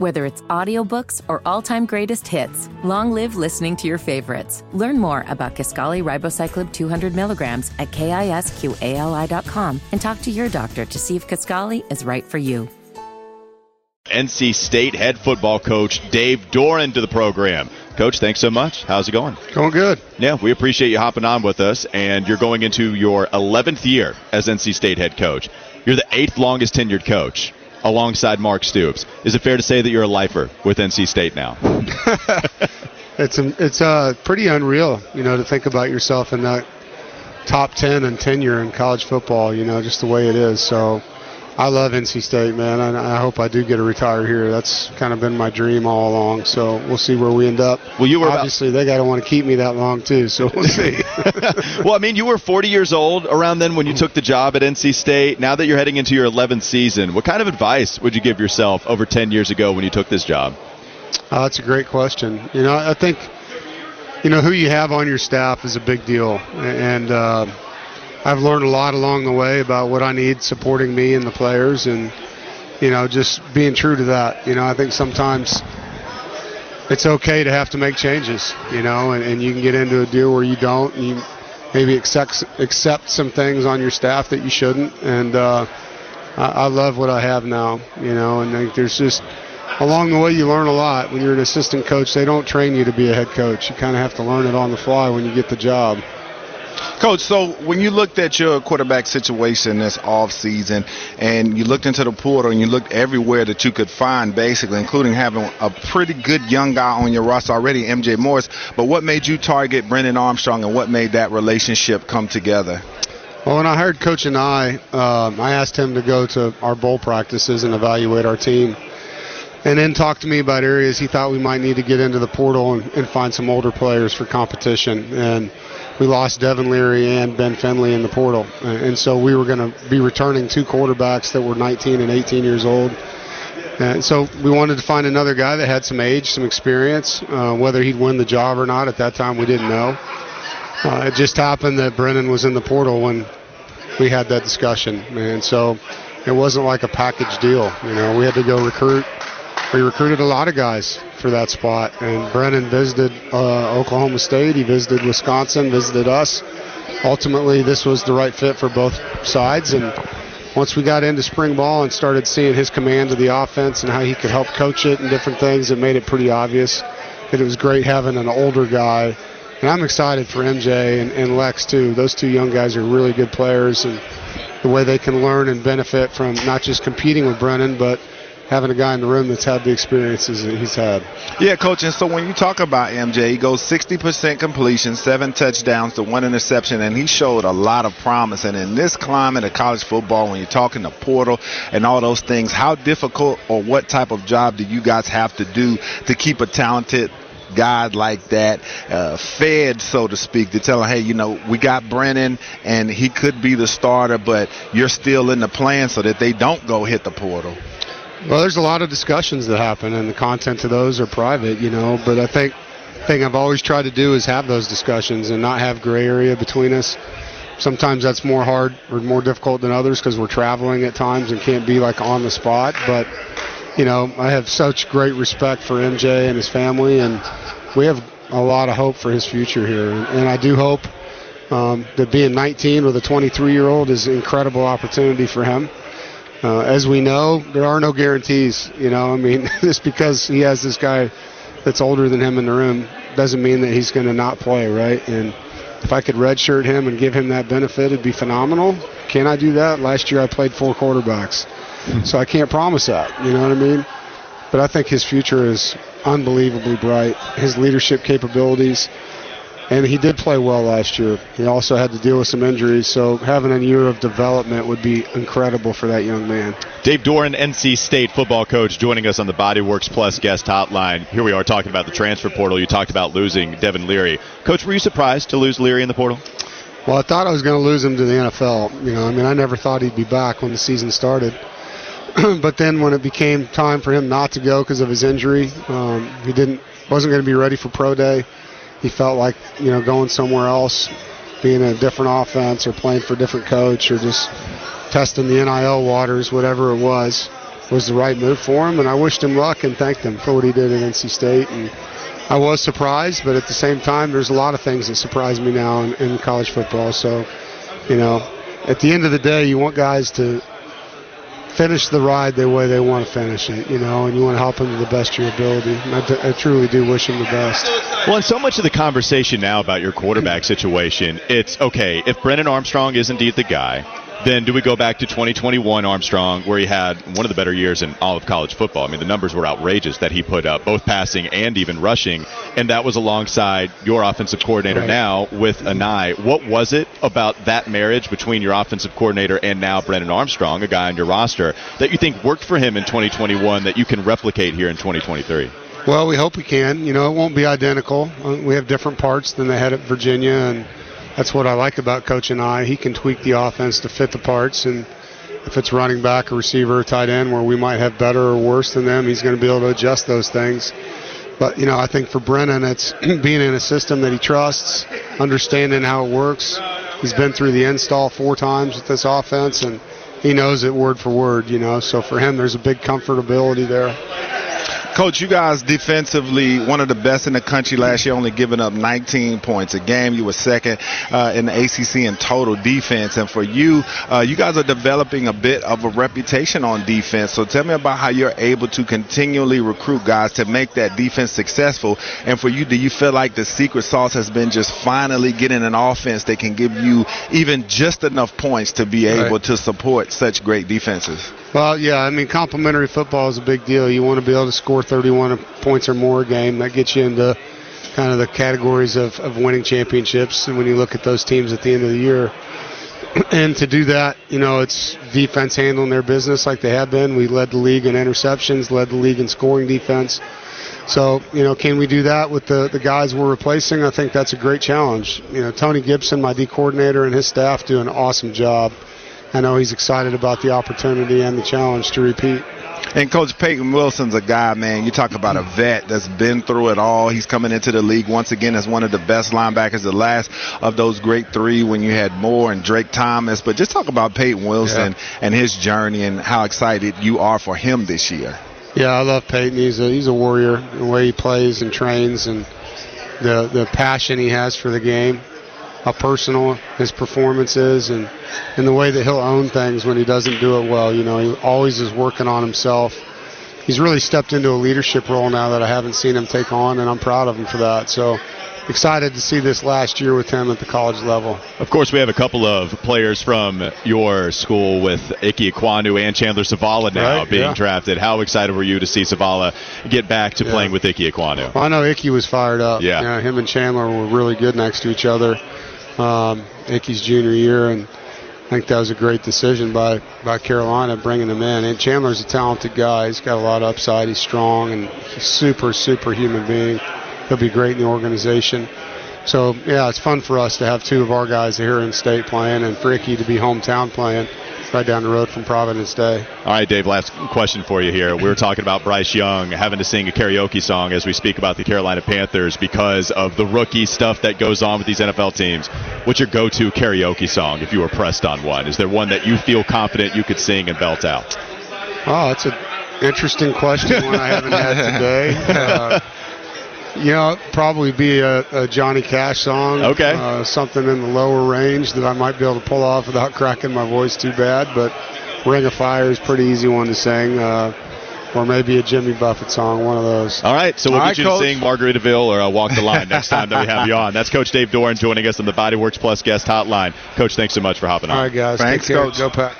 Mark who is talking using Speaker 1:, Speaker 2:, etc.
Speaker 1: Whether it's audiobooks or all-time greatest hits, long live listening to your favorites. Learn more about Kisqali Ribociclib 200 milligrams at kisqali.com and talk to your doctor to see if Kisqali is right for you.
Speaker 2: NC State head football coach Dave Doeren to the program. Coach, thanks so much. How's it going?
Speaker 3: Going good.
Speaker 2: Yeah, we appreciate you hopping on with us, and you're going into your 11th year as NC State head coach. You're the eighth longest tenured coach alongside Mark Stoops. Is it fair to say that you're a lifer with NC State now?
Speaker 3: it's it's uh, pretty unreal, you know, to think about yourself in that top 10 and tenure in college football, you know, just the way it is. So I love NC State, man, and I hope I do get to retire here. That's kind of been my dream all along. So we'll see where we end up.
Speaker 2: Well, you were
Speaker 3: obviously about- they got to want to keep me that long too. So we'll see.
Speaker 2: well, I mean, you were 40 years old around then when you took the job at NC State. Now that you're heading into your 11th season, what kind of advice would you give yourself over 10 years ago when you took this job?
Speaker 3: Uh, that's a great question. You know, I think you know who you have on your staff is a big deal, and. Uh, I've learned a lot along the way about what I need supporting me and the players, and you know, just being true to that. You know, I think sometimes it's okay to have to make changes. You know, and, and you can get into a deal where you don't. And you maybe accept accept some things on your staff that you shouldn't. And uh, I, I love what I have now. You know, and think there's just along the way you learn a lot. When you're an assistant coach, they don't train you to be a head coach. You kind of have to learn it on the fly when you get the job.
Speaker 4: Coach, so when you looked at your quarterback situation this off season and you looked into the portal and you looked everywhere that you could find basically, including having a pretty good young guy on your roster already, MJ Morris, but what made you target Brennan Armstrong and what made that relationship come together?
Speaker 3: Well, when I hired Coach Anae, um, I asked him to go to our bowl practices and evaluate our team and then talk to me about areas he thought we might need to get into the portal and, and find some older players for competition. And we lost Devin Leary and Ben Finley in the portal, and so we were going to be returning two quarterbacks that were 19 and 18 years old. And so we wanted to find another guy that had some age, some experience. Uh, whether he'd win the job or not at that time, we didn't know. Uh, it just happened that Brennan was in the portal when we had that discussion, and so it wasn't like a package deal. You know, we had to go recruit we recruited a lot of guys for that spot. And Brennan visited uh, Oklahoma State, he visited Wisconsin, visited us. Ultimately, this was the right fit for both sides. And once we got into spring ball and started seeing his command of the offense and how he could help coach it and different things, it made it pretty obvious that it was great having an older guy. And I'm excited for MJ and, and Lex, too. Those two young guys are really good players. And the way they can learn and benefit from not just competing with Brennan, but having a guy in the room that's had the experiences that he's had.
Speaker 4: Yeah, coach. And so when you talk about MJ, he goes 60% completion, seven touchdowns to one interception, and he showed a lot of promise. And in this climate of college football, when you're talking the portal and all those things, how difficult or what type of job do you guys have to do to keep a talented guy like that uh, fed, so to speak, to tell him, hey, you know, we got Brennan and he could be the starter, but you're still in the plan so that they don't go hit the portal.
Speaker 3: Well, there's a lot of discussions that happen, and the content of those are private, you know. But I think thing I've always tried to do is have those discussions and not have gray area between us. Sometimes that's more hard or more difficult than others because we're traveling at times and can't be like on the spot. But you know, I have such great respect for MJ and his family, and we have a lot of hope for his future here. And, I do hope um, that being 19 with a 23 year old is an incredible opportunity for him. Uh, as we know, there are no guarantees. You know, I mean, just because he has this guy that's older than him in the room doesn't mean that he's going to not play, right? And if I could redshirt him and give him that benefit, it'd be phenomenal. Can I do that? Last year I played four quarterbacks, so I can't promise that. You know what I mean? But I think his future is unbelievably bright. His leadership capabilities and he did play well last year. He also had to deal with some injuries, so having a year of development would be incredible for that young man.
Speaker 2: Dave Doeren, NC State football coach, joining us on the Bodyworks Plus guest hotline. Here we are talking about the transfer portal. You talked about losing Devin Leary. Coach, were you surprised to lose Leary in the portal?
Speaker 3: Well, I thought I was going to lose him to the NFL. You know, I mean, I never thought he'd be back when the season started. but then when it became time for him not to go because of his injury, um, he didn't wasn't going to be ready for pro day he felt like you know going somewhere else, being a different offense or playing for a different coach or just testing the NIL waters, whatever it was. was the right move for him. And I wished him luck and thanked him for what he did at NC State. And I was surprised, but at the same time, there's a lot of things that surprise me now in, in college football. So, you know, at the end of the day, you want guys to finish the ride the way they want to finish it, you know, and you want to help them to the best of your ability. I, truly do wish them the best.
Speaker 2: Well, and so much of the conversation now about your quarterback situation, it's okay, if Brennan Armstrong is indeed the guy, then do we go back to 2021 Armstrong, where he had one of the better years in all of college football? I mean, the numbers were outrageous that he put up, both passing and even rushing, and that was alongside your offensive coordinator
Speaker 3: Right.
Speaker 2: now with Anae. What was it about that marriage between your offensive coordinator and now Brennan Armstrong, a guy on your roster, that you think worked for him in 2021 that you can replicate here in 2023?
Speaker 3: Well, we hope we can. You know, it won't be identical. Uh, We have different parts than they had at Virginia, and that's what I like about Coach Anae. He can tweak the offense to fit the parts, and if it's running back, a receiver, tight end, where we might have better or worse than them, he's going to be able to adjust those things. But you know, I think for Brennan, it's being in a system that he trusts, understanding how it works. He's been through the install four times with this offense, and he knows it word for word. You know, so for him, there's a big comfortability there.
Speaker 4: Coach, you guys defensively one of the best in the country last year, only giving up 19 points a game. You were second uh, in the ACC in total defense, and for you, uh, you guys are developing a bit of a reputation on defense. So tell me about how you're able to continually recruit guys to make that defense successful. And for you, do you feel like the secret sauce has been just finally getting an offense that can give you even just enough points to be able
Speaker 3: Right.
Speaker 4: to support such great defenses?
Speaker 3: Well, yeah, I mean, complimentary football is a big deal. You want to be able to score 31 points or more a game. That gets you into kind of the categories of, of winning championships. And when you look at those teams at the end of the year, and to do that, you know, it's defense handling their business like they have been. We led the league in interceptions, led the league in scoring defense. So, you know, can we do that with the, the guys we're replacing? I think that's a great challenge. You know, Tony Gibson, my D coordinator, and his staff do an awesome job. I know he's excited about the opportunity and the challenge to repeat.
Speaker 4: And Coach Peyton Wilson's a guy, man. You talk about a vet that's been through it all. He's coming into the league once again as one of the best linebackers, the last of those great three when you had Moore and Drake Thomas. But just talk about Peyton Wilson and his journey and how excited you are for him this year.
Speaker 3: Yeah, I love Peyton. He's a he's a warrior. The way he plays and trains, and the the passion he has for the game, how personal his performance is, and and the way that he'll own things when he doesn't do it well. You know, he always is working on himself. He's really stepped into a leadership role now that I haven't seen him take on, and I'm proud of him for that. So excited to see this last year with him at the college level.
Speaker 2: Of course, we have a couple of players from your school with Ike Ekwonu and Chandler Zavala now
Speaker 3: Right,
Speaker 2: being
Speaker 3: yeah.
Speaker 2: drafted. How excited were you to see Zavala get back to
Speaker 3: Yeah.
Speaker 2: playing with Ike Ekwonu?
Speaker 3: Well, I know Ickey was fired up.
Speaker 2: Yeah.
Speaker 3: You know, him and Chandler were really good next to each other. Um, Ickey's junior year, and I think that was a great decision by, by Carolina bringing him in. And Chandler's a talented guy. He's got a lot of upside. He's strong and he's super, super human being. He'll be great in the organization. So, yeah, it's fun for us to have two of our guys here in state playing and for Ickey to be hometown playing right down the road from Providence Day.
Speaker 2: All right, Dave, last question for you here. We were talking about Bryce Young having to sing a karaoke song as we speak about the Carolina Panthers because of the rookie stuff that goes on with these NFL teams. What's your go to karaoke song if you were pressed on one? Is there one that you feel confident you could sing and belt out?
Speaker 3: Oh, that's an interesting question. One I haven't had today. Uh, you know, probably be a, a Johnny Cash song.
Speaker 2: Okay.
Speaker 3: Uh, something in the lower range that I might be able to pull off without cracking my voice too bad. But Ring of Fire is a pretty easy one to sing. Uh, or maybe a Jimmy Buffett song, one of those.
Speaker 2: All right, so we'll
Speaker 4: All
Speaker 2: get
Speaker 4: right,
Speaker 2: you
Speaker 4: Coach.
Speaker 2: to sing Margaritaville or uh, Walk the Line next time that we have you on. That's Coach Dave Doeren joining us on the Bodyworks Plus guest hotline. Coach, thanks so much for hopping on.
Speaker 3: All right, guys.
Speaker 4: Thanks,
Speaker 3: Take care.
Speaker 4: Coach.
Speaker 3: Go Pack.